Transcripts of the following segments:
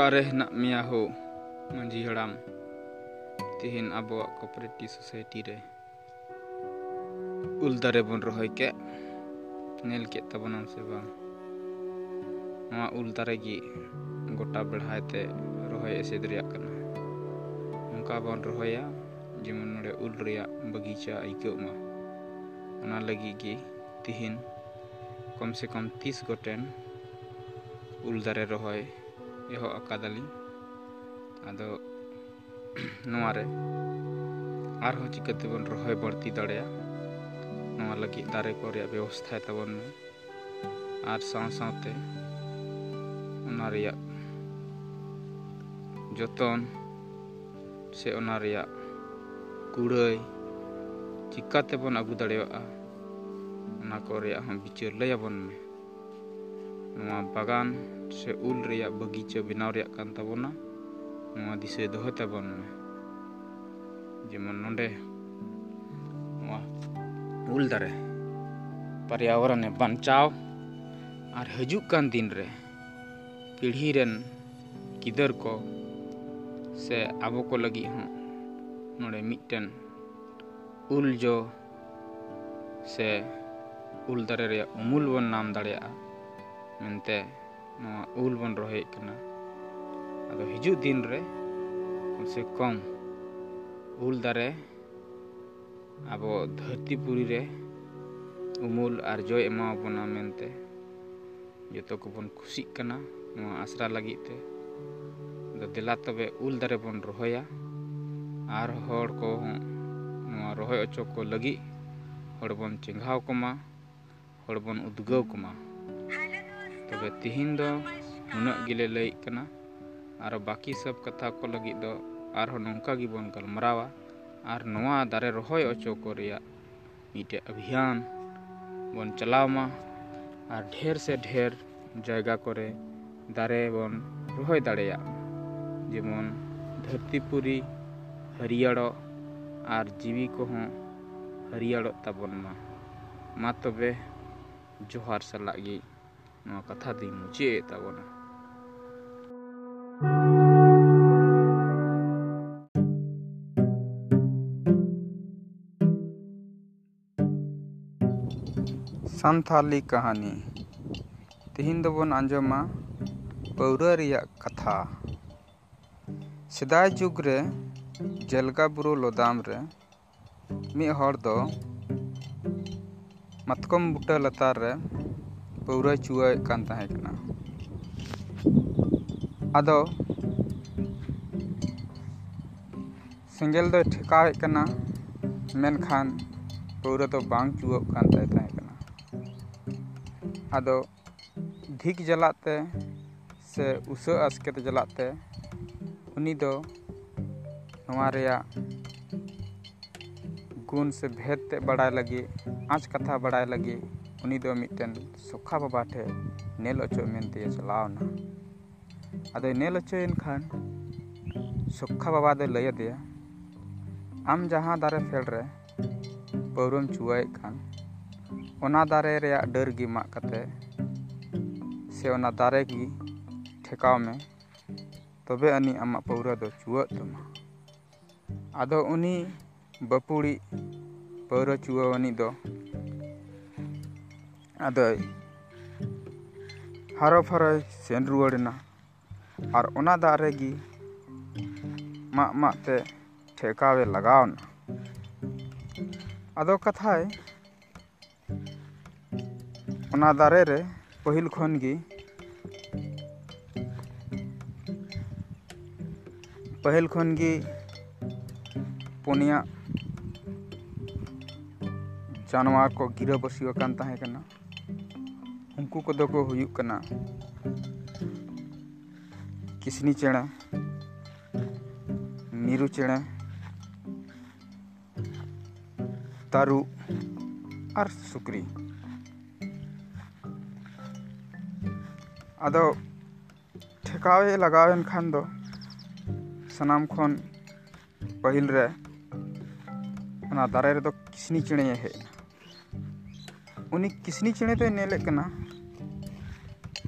ᱚᱠᱟᱨᱮ ᱦᱮᱱᱟᱜ ᱢᱮᱭᱟ ᱦᱳ ᱢᱟᱺᱡᱷᱤ ᱦᱟᱲᱟᱢ ᱛᱮᱦᱮᱧ ᱟᱵᱚᱣᱟᱜ ᱠᱚᱯᱟᱨᱮᱴᱤᱵᱽ ᱥᱳᱥᱟᱭᱴᱤ ᱨᱮ ᱩᱞ ᱫᱟᱨᱮ ᱵᱚᱱ ᱨᱚᱦᱚᱭ ᱠᱮᱫ ᱧᱮᱞ ᱠᱮᱫ ᱛᱟᱵᱚᱱᱟᱢ ᱥᱮ ᱵᱟᱝ ᱱᱚᱣᱟ ᱩᱞ ᱫᱟᱨᱮ ᱜᱮ ᱜᱚᱴᱟ ᱵᱮᱲᱦᱟᱭ ᱛᱮ ᱨᱚᱦᱚᱭ ᱮᱥᱮᱫ ᱨᱮᱭᱟᱜ ᱠᱟᱱᱟ ᱱᱚᱝᱠᱟ ᱵᱚᱱ ᱨᱚᱦᱚᱭᱟ ᱡᱮᱢᱚᱱ ᱱᱚᱰᱮ ᱩᱞ ᱨᱮᱭᱟᱜ ᱵᱟᱹᱜᱤᱪᱟ ᱟᱹᱭᱠᱟᱹᱜ ᱢᱟ ᱚᱱᱟ ᱞᱟᱹᱜᱤᱫ ᱜᱮ ᱛᱤᱦᱤᱧ ᱠᱚᱢ ᱥᱮ ᱠᱚᱢ ᱛᱤᱥ ᱜᱚᱴᱮᱱ ᱩᱞ ᱫᱟᱨᱮ ᱨᱚᱦᱚᱭ ᱮᱦᱚᱵ ᱟᱠᱟᱫᱟᱞᱤᱧ ᱟᱫᱚ ᱱᱚᱣᱟᱨᱮ ᱟᱨᱦᱚᱸ ᱪᱤᱠᱟᱹᱛᱮᱵᱚᱱ ᱨᱚᱦᱚᱭ ᱵᱟᱹᱲᱛᱤ ᱫᱟᱲᱮᱭᱟᱜᱼᱟ ᱱᱚᱣᱟ ᱞᱟᱹᱜᱤᱫ ᱫᱟᱨᱮ ᱠᱚ ᱨᱮᱭᱟᱜ ᱵᱮᱵᱚᱥᱛᱷᱟᱭ ᱛᱟᱵᱚᱱ ᱢᱮ ᱟᱨ ᱥᱟᱶ ᱥᱟᱶᱛᱮ ᱚᱱᱟ ᱨᱮᱭᱟᱜ ᱡᱚᱛᱚᱱ ᱥᱮ ᱚᱱᱟ ᱨᱮᱭᱟᱜ ᱠᱩᱲᱟᱹᱭ ᱪᱤᱠᱟᱹᱛᱮᱵᱚᱱ ᱟᱹᱜᱩ ᱫᱟᱲᱮᱭᱟᱜᱼᱟ ᱚᱱᱟ ᱠᱚ ᱨᱮᱭᱟᱜ ᱦᱚᱸ ᱵᱤᱪᱟᱹᱨ ᱞᱟᱹᱭᱟᱵᱚᱱ ᱢᱮ ᱱᱚᱣᱟ ᱵᱟᱜᱟᱱ ᱥᱮ ᱩᱞ ᱨᱮᱭᱟᱜ ᱵᱟᱜᱤᱪᱟ ᱵᱮᱱᱟᱣ ᱨᱮᱭᱟᱜ ᱠᱟᱱ ᱛᱟᱵᱚᱱᱟ ᱱᱚᱣᱟ ᱫᱤᱥᱟᱹ ᱫᱚᱦᱚᱭ ᱛᱟᱵᱚᱱ ᱢᱮ ᱡᱮᱢᱚᱱ ᱱᱚᱰᱮ ᱱᱚᱣᱟ ᱩᱞ ᱫᱟᱨᱮ ᱯᱚᱨᱭᱟᱵᱚᱨᱚᱱᱮ ᱵᱟᱧᱪᱟᱣ ᱟᱨ ᱦᱤᱡᱩᱜ ᱠᱟᱱ ᱫᱤᱱ ᱨᱮ ᱯᱤᱲᱦᱤ ᱨᱮᱱ ᱜᱤᱫᱟᱹᱨ ᱠᱚ ᱥᱮ ᱟᱵᱚ ᱠᱚ ᱞᱟᱹᱜᱤᱫ ᱦᱚᱸ ᱱᱚᱰᱮ ᱢᱤᱫᱴᱮᱱ ᱩᱞ ᱡᱚ ᱥᱮ ᱩᱞ ᱫᱟᱨᱮ ᱨᱮᱭᱟᱜ ᱩᱢᱩᱞ ᱵᱚᱱ ᱧᱟᱢ ᱫᱟᱲᱮᱭᱟᱜᱼᱟ ᱢᱮᱱᱛᱮ ᱱᱚᱣᱟ ᱩᱞ ᱵᱚᱱ ᱨᱚᱦᱚᱭᱮᱫ ᱠᱟᱱᱟ ᱟᱫᱚ ᱦᱤᱡᱩᱜ ᱫᱤᱱ ᱨᱮ ᱠᱚᱢ ᱥᱮ ᱠᱚᱢ ᱩᱞ ᱫᱟᱨᱮ ᱟᱵᱚ ᱫᱷᱟᱹᱨᱛᱤ ᱯᱩᱨᱤ ᱨᱮ ᱩᱢᱩᱞ ᱟᱨ ᱡᱚᱭ ᱮᱢᱟᱵᱚᱱᱟ ᱢᱮᱱᱛᱮ ᱡᱚᱛᱚ ᱠᱚᱵᱚᱱ ᱠᱩᱥᱤᱜ ᱠᱟᱱᱟ ᱱᱚᱣᱟ ᱟᱥᱲᱟ ᱞᱟᱹᱜᱤᱫ ᱛᱮ ᱟᱫᱚ ᱫᱮᱞᱟ ᱛᱚᱵᱮ ᱩᱞ ᱫᱟᱨᱮ ᱵᱚᱱ ᱨᱚᱦᱚᱭᱟ ᱟᱨ ᱦᱚᱲ ᱠᱚᱦᱚᱸ ᱱᱚᱣᱟ ᱨᱚᱦᱚᱭ ᱚᱪᱚ ᱠᱚ ᱞᱟᱹᱜᱤᱫ ᱦᱚᱲ ᱵᱚᱱ ᱪᱮᱸᱜᱷᱟᱣ ᱠᱚᱢᱟ ᱦᱚᱲ ᱵᱚᱱ ᱩᱫᱽᱜᱟᱹᱣ ᱠᱚᱢᱟ ᱛᱚᱵᱮ ᱛᱮᱦᱮᱧ ᱫᱚ ᱱᱩᱱᱟᱹᱜ ᱜᱮᱞᱮ ᱞᱟᱹᱭᱮᱫ ᱠᱟᱱᱟ ᱟᱨ ᱵᱟᱹᱠᱤ ᱥᱚᱵ ᱠᱟᱛᱷᱟ ᱠᱚ ᱞᱟᱹᱜᱤᱫ ᱫᱚ ᱟᱨᱦᱚᱸ ᱱᱚᱝᱠᱟ ᱜᱮᱵᱚᱱ ᱜᱟᱞᱢᱟᱨᱟᱣᱟ ᱟᱨ ᱱᱚᱣᱟ ᱫᱟᱨᱮ ᱨᱚᱦᱚᱭ ᱚᱪᱚ ᱠᱚ ᱨᱮᱭᱟᱜ ᱢᱤᱫᱴᱮᱡ ᱚᱵᱷᱤᱭᱟᱱ ᱵᱚᱱ ᱪᱟᱞᱟᱣ ᱢᱟ ᱟᱨ ᱰᱷᱮᱨ ᱥᱮ ᱰᱷᱮᱨ ᱡᱟᱭᱜᱟ ᱠᱚᱨᱮ ᱫᱟᱨᱮ ᱵᱚᱱ ᱨᱚᱦᱚᱭ ᱫᱟᱲᱮᱭᱟᱜ ᱡᱮᱢᱚᱱ ᱫᱷᱟᱹᱨᱛᱤ ᱯᱩᱨᱤ ᱦᱟᱹᱨᱭᱟᱹᱲᱚᱜ ᱟᱨ ᱡᱤᱣᱤ ᱠᱚᱦᱚᱸ ᱦᱟᱹᱨᱭᱟᱹᱲᱚᱜ ᱛᱟᱵᱚᱱ ᱢᱟ ᱢᱟ ᱛᱚᱵᱮ ᱡᱚᱦᱟᱨ ᱥᱟᱞᱟᱜ ᱜᱮ कथा दी मुझे तगोना सान्थाली कहानी। तेहन दबन आजमा पौरा कथा। सेदाय जुग रे जलगा बुरु लोदाम रे मिद हर दो मतकम बुटा लतार रे ᱞᱟᱛᱟᱨ ᱨᱮ ᱯᱟᱹᱣᱨᱟᱹ ᱪᱩᱣᱟᱹᱜ ᱠᱟᱱ ᱛᱟᱦᱮᱸ ᱠᱟᱱᱟ ᱟᱫᱚ ᱥᱮᱸᱜᱮᱞ ᱫᱚᱭ ᱴᱷᱮᱠᱟᱣᱮᱫ ᱠᱟᱱᱟ ᱢᱮᱱᱠᱷᱟᱱ ᱯᱟᱹᱣᱨᱟᱹ ᱫᱚ ᱵᱟᱝ ᱪᱩᱣᱟᱹᱜ ᱠᱟᱱ ᱛᱟᱭ ᱛᱟᱦᱮᱸ ᱠᱟᱱᱟ ᱟᱫᱚ ᱫᱷᱤᱠ ᱡᱟᱞᱟᱜ ᱛᱮ ᱥᱮ ᱩᱥᱟᱹ ᱟᱥᱠᱮᱛ ᱡᱟᱞᱟᱜ ᱛᱮ ᱩᱱᱤ ᱫᱚ ᱱᱚᱣᱟ ᱨᱮᱭᱟᱜ ᱜᱩᱱ ᱥᱮ ᱵᱷᱮᱫ ᱛᱮ ᱵᱟᱲᱟᱭ ᱞᱟᱹᱜᱤᱫ ᱟᱸᱪ ᱠᱟᱛᱷᱟ ᱵᱟᱲᱟᱭ ᱞᱟᱹᱜᱤᱫ ᱩᱱᱤ ᱫᱚ ᱢᱤᱫᱴᱮᱱ ᱥᱚᱠᱷᱟ ᱵᱟᱵᱟ ᱴᱷᱮᱱ ᱧᱮᱞ ᱚᱪᱚᱜ ᱢᱮᱱᱛᱮ ᱪᱟᱞᱟᱣᱱᱟ ᱟᱫᱚᱭ ᱧᱮᱞ ᱚᱪᱚᱭᱮᱱ ᱠᱷᱟᱱ ᱥᱚᱠᱷᱟ ᱵᱟᱵᱟ ᱫᱚᱭ ᱞᱟᱹᱭ ᱟᱫᱮᱭᱟ ᱟᱢ ᱡᱟᱦᱟᱸ ᱫᱟᱨᱮ ᱯᱷᱮᱰ ᱨᱮ ᱯᱟᱹᱣᱨᱟᱹᱢ ᱪᱩᱣᱟᱹᱭᱮᱫ ᱠᱟᱱ ᱚᱱᱟ ᱫᱟᱨᱮ ᱨᱮᱭᱟᱜ ᱰᱟᱹᱨ ᱜᱮ ᱢᱟᱜ ᱠᱟᱛᱮ ᱥᱮ ᱚᱱᱟ ᱫᱟᱨᱮ ᱜᱮ ᱴᱷᱮᱠᱟᱣ ᱢᱮ ᱛᱚᱵᱮ ᱟᱹᱱᱤᱡ ᱟᱢᱟᱜ ᱯᱟᱹᱣᱨᱟᱹ ᱫᱚ ᱪᱩᱣᱟᱹᱜ ᱛᱟᱢᱟ ᱟᱫᱚ ᱩᱱᱤ ᱵᱟᱹᱯᱩᱲᱤᱡ ᱯᱟᱹᱣᱨᱟᱹ ᱪᱩᱣᱟᱹᱣᱟᱱᱤᱡ ᱫᱚ ᱟᱫᱚᱭ ᱦᱟᱨᱚ ᱯᱷᱟᱨᱚᱭ ᱥᱮᱱ ᱨᱩᱣᱟᱹᱲᱮᱱᱟ ᱟᱨ ᱚᱱᱟ ᱫᱟᱨᱮ ᱜᱮ ᱢᱟᱜ ᱢᱟᱜ ᱛᱮ ᱴᱷᱮᱠᱟᱣᱮ ᱞᱟᱜᱟᱣᱱᱟ ᱟᱫᱚ ᱠᱟᱛᱷᱟᱭ ᱚᱱᱟ ᱫᱟᱨᱮ ᱨᱮ ᱯᱟᱹᱦᱤᱞ ᱠᱷᱚᱱ ᱜᱮ ᱯᱟᱹᱦᱤᱞ ᱠᱷᱚᱱ ᱜᱮ ᱯᱩᱱᱭᱟ ᱡᱟᱱᱣᱟᱨ ᱠᱚ ᱜᱤᱨᱟᱹᱵᱟᱹᱥᱤ ᱟᱠᱟᱱ ᱛᱟᱦᱮᱸ ᱠᱟᱱᱟ ᱩᱱᱠᱩ ᱠᱚᱫᱚ ᱠᱚ ᱦᱩᱭᱩᱜ ᱠᱟᱱᱟ ᱠᱤᱥᱱᱤ ᱪᱮᱬᱮ ᱢᱤᱨᱩ ᱪᱮᱬᱮ ᱛᱟᱹᱨᱩᱵ ᱟᱨ ᱥᱩᱠᱨᱤ ᱟᱫᱚ ᱴᱷᱮᱠᱟᱣᱮ ᱞᱟᱜᱟᱣᱮᱱ ᱠᱷᱟᱱ ᱫᱚ ᱥᱟᱱᱟᱢ ᱠᱷᱚᱱ ᱯᱟᱹᱦᱤᱞ ᱨᱮ ᱚᱱᱟ ᱫᱟᱨᱮ ᱨᱮᱫᱚ ᱠᱤᱥᱱᱤ ᱪᱮᱬᱮᱭ ᱦᱮᱡ ᱮᱱᱟ ᱩᱱᱤ ᱠᱤᱥᱱᱤ ᱪᱮᱬᱮ ᱫᱚᱭ ᱧᱮᱞᱮᱫ ᱠᱟᱱᱟ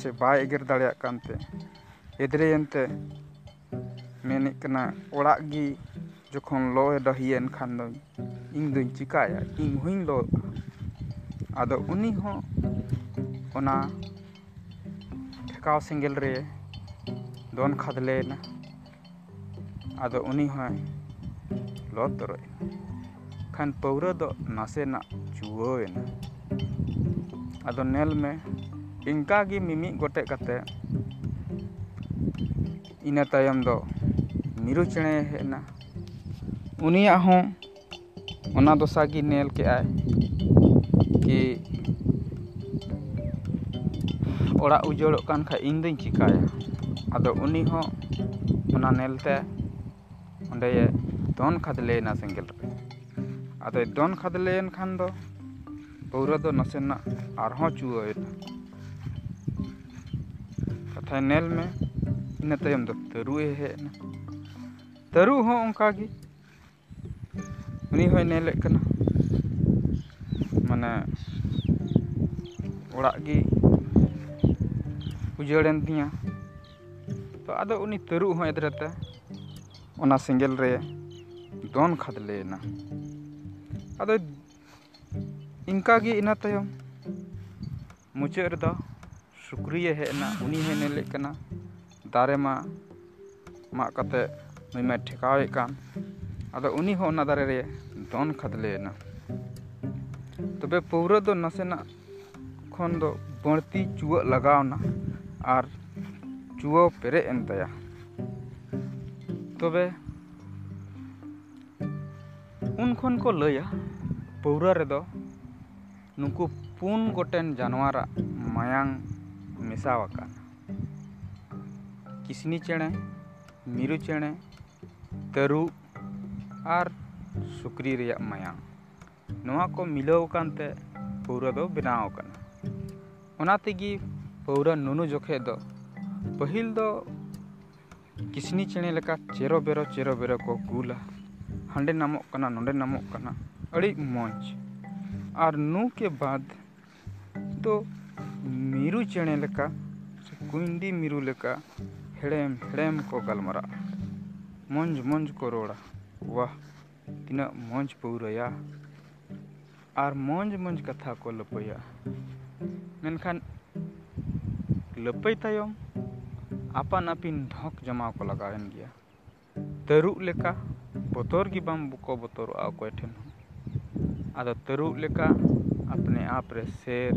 ᱥᱮ ᱵᱟᱭ ᱮᱜᱮᱨ ᱫᱟᱲᱮᱭᱟᱜ ᱠᱟᱱᱛᱮ ᱮᱫᱽᱨᱮᱭᱮᱱᱛᱮ ᱢᱮᱱᱮᱫ ᱠᱟᱱᱟ ᱚᱲᱟᱜ ᱜᱮ ᱡᱚᱠᱷᱚᱱ ᱞᱚ ᱰᱟᱹᱦᱤᱭᱮᱱ ᱠᱷᱟᱱ ᱫᱚ ᱤᱧ ᱫᱚᱧ ᱪᱤᱠᱟᱹᱭᱟ ᱤᱧ ᱦᱚᱧ ᱞᱚᱜᱼᱟ ᱟᱫᱚ ᱩᱱᱤ ᱦᱚᱸ ᱚᱱᱟ ᱴᱷᱮᱠᱟᱣ ᱥᱮᱸᱜᱮᱞ ᱨᱮ ᱫᱚᱱ ᱠᱷᱟᱫᱽᱞᱮᱭᱮᱱᱟ ᱟᱫᱚ ᱩᱱᱤ ᱦᱚᱸᱭ ᱞᱚ ᱛᱚᱨᱚᱡ ᱠᱷᱟᱱ ᱯᱟᱹᱣᱨᱟᱹ ᱫᱚ ᱱᱟᱥᱮᱱᱟᱜ ᱪᱩᱣᱟᱹᱣᱮᱱᱟ ᱟᱫᱚ ᱧᱮᱞ ᱢᱮ ᱤᱱᱠᱟ ᱜᱮ ᱢᱤᱢᱤᱫ ᱜᱚᱴᱮᱡ ᱠᱟᱛᱮ ᱤᱱᱟᱹ ᱛᱟᱭᱚᱢ ᱫᱚ ᱢᱤᱨᱩ ᱪᱮᱬᱮ ᱦᱮᱡ ᱮᱱᱟ ᱩᱱᱤᱭᱟᱜ ᱦᱚᱸ ᱚᱱᱟ ᱫᱚᱥᱟ ᱜᱮ ᱧᱮᱞ ᱠᱮᱜᱼᱟᱭ ᱠᱤ ᱚᱲᱟᱜ ᱩᱡᱟᱹᱲᱚᱜ ᱠᱟᱱ ᱠᱷᱟᱡ ᱤᱧ ᱫᱚᱧ ᱪᱤᱠᱟᱹᱭᱟ ᱟᱫᱚ ᱩᱱᱤ ᱦᱚᱸ ᱚᱱᱟ ᱧᱮᱞᱛᱮ ᱚᱸᱰᱮ ᱫᱚᱱ ᱠᱷᱟᱫᱽᱞᱮᱭᱮᱱᱟ ᱥᱮᱸᱜᱮᱞ ᱨᱮ ᱟᱫᱚᱭ ᱫᱚᱱ ᱠᱷᱟᱫᱽᱞᱮᱭᱮᱱ ᱠᱷᱟᱱ ᱫᱚ ᱯᱟᱹᱣᱨᱟᱹ ᱫᱚ ᱱᱟᱥᱮᱱᱟᱜ ᱟᱨᱦᱚᱸ ᱪᱩᱣᱟᱹᱣᱮᱱᱟ ᱠᱟᱛᱷᱟᱭ ᱧᱮᱞ ᱢᱮ ᱤᱱᱟᱹ ᱛᱟᱭᱚᱢ ᱫᱚ ᱛᱟᱹᱨᱩᱵᱽ ᱮ ᱦᱮᱡ ᱮᱱᱟ ᱛᱟᱹᱨᱩᱵᱽ ᱦᱚᱸ ᱚᱱᱠᱟᱜᱮ ᱩᱱᱤ ᱦᱚᱸᱭ ᱧᱮᱞᱮᱫ ᱠᱟᱱᱟ ᱢᱟᱱᱮ ᱚᱲᱟᱜ ᱜᱮ ᱩᱡᱟᱹᱲᱮᱱ ᱛᱤᱧᱟᱹ ᱛᱚ ᱟᱫᱚ ᱩᱱᱤ ᱛᱟᱹᱨᱩᱵᱽ ᱦᱚᱸ ᱮᱫᱽᱨᱮᱛᱮ ᱚᱱᱟ ᱥᱮᱸᱜᱮᱞ ᱨᱮ ᱫᱚᱱ ᱠᱷᱟᱫᱽᱞᱮᱭᱮᱱᱟ ᱟᱫᱚ ᱤᱱᱠᱟᱜᱮ ᱤᱱᱟᱹ ᱛᱟᱭᱚᱢ ᱢᱩᱪᱟᱹᱫ ᱨᱮᱫᱚ ᱥᱩᱠᱨᱤᱭ ᱦᱮᱡ ᱮᱱᱟ ᱩᱱᱤ ᱦᱚᱸᱭ ᱧᱮᱞᱮᱫ ᱠᱟᱱᱟ ᱫᱟᱨᱮ ᱢᱟ ᱢᱟᱜ ᱠᱟᱛᱮ ᱱᱩᱭ ᱢᱟᱭ ᱴᱷᱮᱠᱟᱣᱮᱫ ᱠᱟᱱ ᱟᱫᱚ ᱩᱱᱤ ᱦᱚᱸ ᱚᱱᱟ ᱫᱟᱨᱮ ᱨᱮ ᱫᱚᱱ ᱠᱷᱟᱫᱽᱞᱮᱭᱮᱱᱟ ᱛᱚᱵᱮ ᱯᱟᱹᱣᱨᱟᱹ ᱫᱚ ᱱᱟᱥᱮᱱᱟᱜ ᱠᱷᱚᱱ ᱫᱚ ᱵᱟᱹᱲᱛᱤ ᱪᱩᱣᱟᱹᱜ ᱞᱟᱜᱟᱣᱱᱟ ᱟᱨ ᱪᱩᱣᱟᱹ ᱯᱮᱨᱮᱡ ᱮᱱ ᱛᱟᱭᱟ ᱛᱚᱵᱮ ᱩᱱ ᱠᱷᱚᱱ ᱠᱚ ᱞᱟᱹᱭᱟ ᱯᱟᱹᱣᱨᱟᱹ ᱨᱮᱫᱚ ᱱᱩᱠᱩ ᱯᱩᱱ ᱜᱚᱴᱮᱱ ᱡᱟᱱᱣᱟᱨᱟᱜ ᱢᱟᱭᱟᱝ ᱢᱮᱥᱟᱣ ᱟᱠᱟᱱᱟ ᱠᱤᱥᱱᱤ ᱪᱮᱬᱮ ᱢᱤᱨᱩ ᱪᱮᱬᱮ ᱛᱟᱹᱨᱩᱵᱽ ᱟᱨ ᱥᱩᱠᱨᱤ ᱨᱮᱭᱟᱜ ᱢᱟᱭᱟᱝ ᱱᱚᱣᱟ ᱠᱚ ᱢᱤᱞᱟᱹᱣ ᱟᱠᱟᱱᱛᱮ ᱯᱟᱹᱣᱨᱟᱹ ᱫᱚ ᱵᱮᱱᱟᱣ ᱟᱠᱟᱱᱟ ᱚᱱᱟ ᱛᱮᱜᱮ ᱯᱟᱹᱣᱨᱟᱹ ᱱᱩᱱᱩ ᱡᱚᱠᱷᱮᱡ ᱫᱚ ᱯᱟᱹᱦᱤᱞ ᱫᱚ ᱠᱤᱥᱱᱤ ᱪᱮᱬᱮ ᱞᱮᱠᱟ ᱪᱮᱨᱚ ᱵᱮᱨᱚ ᱪᱮᱨᱚ ᱵᱮᱨᱚ ᱠᱚ ᱜᱩᱞᱟ ᱦᱟᱸᱰᱮ ᱧᱟᱢᱚᱜ ᱠᱟᱱᱟ ᱱᱚᱰᱮ ᱧᱟᱢᱚᱜ ᱠᱟᱱᱟ ᱟᱹᱰᱤ ᱢᱚᱡᱽ ᱟᱨ ᱱᱩ ᱠᱮ ᱵᱟᱫ ᱫᱚ ᱢᱤᱨᱩ ᱪᱮᱬᱮ ᱞᱮᱠᱟ ᱥᱮ ᱠᱩᱭᱰᱤ ᱢᱤᱨᱩ ᱞᱮᱠᱟ ᱦᱮᱲᱮᱢ ᱦᱮᱲᱮᱢ ᱠᱚ ᱜᱟᱞᱢᱟᱨᱟᱜᱼᱟ ᱢᱚᱡᱽ ᱢᱚᱡᱽ ᱠᱚ ᱨᱚᱲᱟ ᱵᱟᱦ ᱛᱤᱱᱟᱹᱜ ᱢᱚᱡᱽ ᱯᱟᱹᱣᱨᱟᱹᱭᱟ ᱟᱨ ᱢᱚᱡᱽ ᱢᱚᱡᱽ ᱠᱟᱛᱷᱟ ᱠᱚ ᱞᱟᱹᱯᱟᱹᱭᱟ ᱢᱮᱱᱠᱷᱟᱱ ᱞᱟᱹᱯᱟᱹᱭ ᱛᱟᱭᱚᱢ ᱟᱯᱟᱱ ᱟᱹᱯᱤᱱ ᱰᱷᱚᱠ ᱡᱚᱢᱟᱣ ᱠᱚ ᱞᱟᱜᱟᱣᱮᱱ ᱜᱮᱭᱟ ᱛᱟᱹᱨᱩᱵᱽ ᱞᱮᱠᱟ ᱵᱚᱛᱚᱨ ᱜᱮ ᱵᱟᱝ ᱠᱚ ᱵᱚᱛᱚᱨᱚᱜᱼᱟ ᱚᱠᱚᱭ ᱴᱷᱮᱱ ᱦᱚᱸ ᱟᱫᱚ ᱛᱟᱹᱨᱩᱵᱽ ᱞᱮᱠᱟ अपने आप रे शेर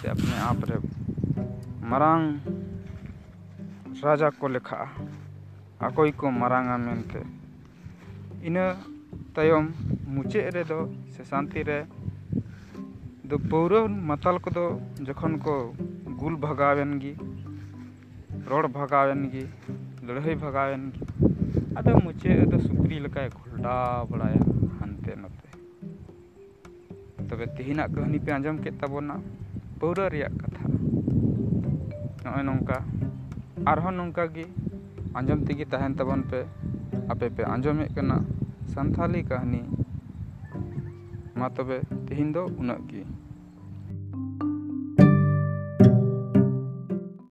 से अपने आप रे मरांग राजा को लेखा। अकोई को मारांगा मेनते इना तयम मुचे रे दो, से शांति रे। दो पौरव मतल को दो, जखन को गुल भगावेन गी रोड भगावेन गी लड़ाई भगावेन गी अद मुचे दो सुक्री लका घुलडा बड़ाया हनते नते ᱛᱚᱵᱮ ᱛᱮᱦᱮᱧᱟᱜ ᱠᱟᱹᱦᱱᱤ ᱯᱮ ᱟᱸᱡᱚᱢ ᱠᱮᱫ ᱛᱟᱵᱚᱱᱟ ᱯᱟᱹᱣᱨᱟᱹ ᱨᱮᱭᱟᱜ ᱠᱟᱛᱷᱟ ᱱᱚᱜᱼᱚᱭ ᱱᱚᱝᱠᱟ ᱟᱨᱦᱚᱸ ᱱᱚᱝᱠᱟ ᱜᱮ ᱟᱸᱡᱚᱢ ᱛᱮᱜᱮ ᱛᱟᱦᱮᱱ ᱛᱟᱵᱚᱱ ᱯᱮ ᱟᱯᱮ ᱯᱮ ᱟᱸᱡᱚᱢᱮᱫ ᱠᱟᱱᱟ ᱥᱟᱱᱛᱷᱟᱞᱤ ᱠᱟᱹᱦᱱᱤ ᱢᱟ ᱛᱚᱵᱮ ᱛᱮᱦᱮᱧ ᱫᱚ ᱩᱱᱟᱹᱜ ᱜᱮ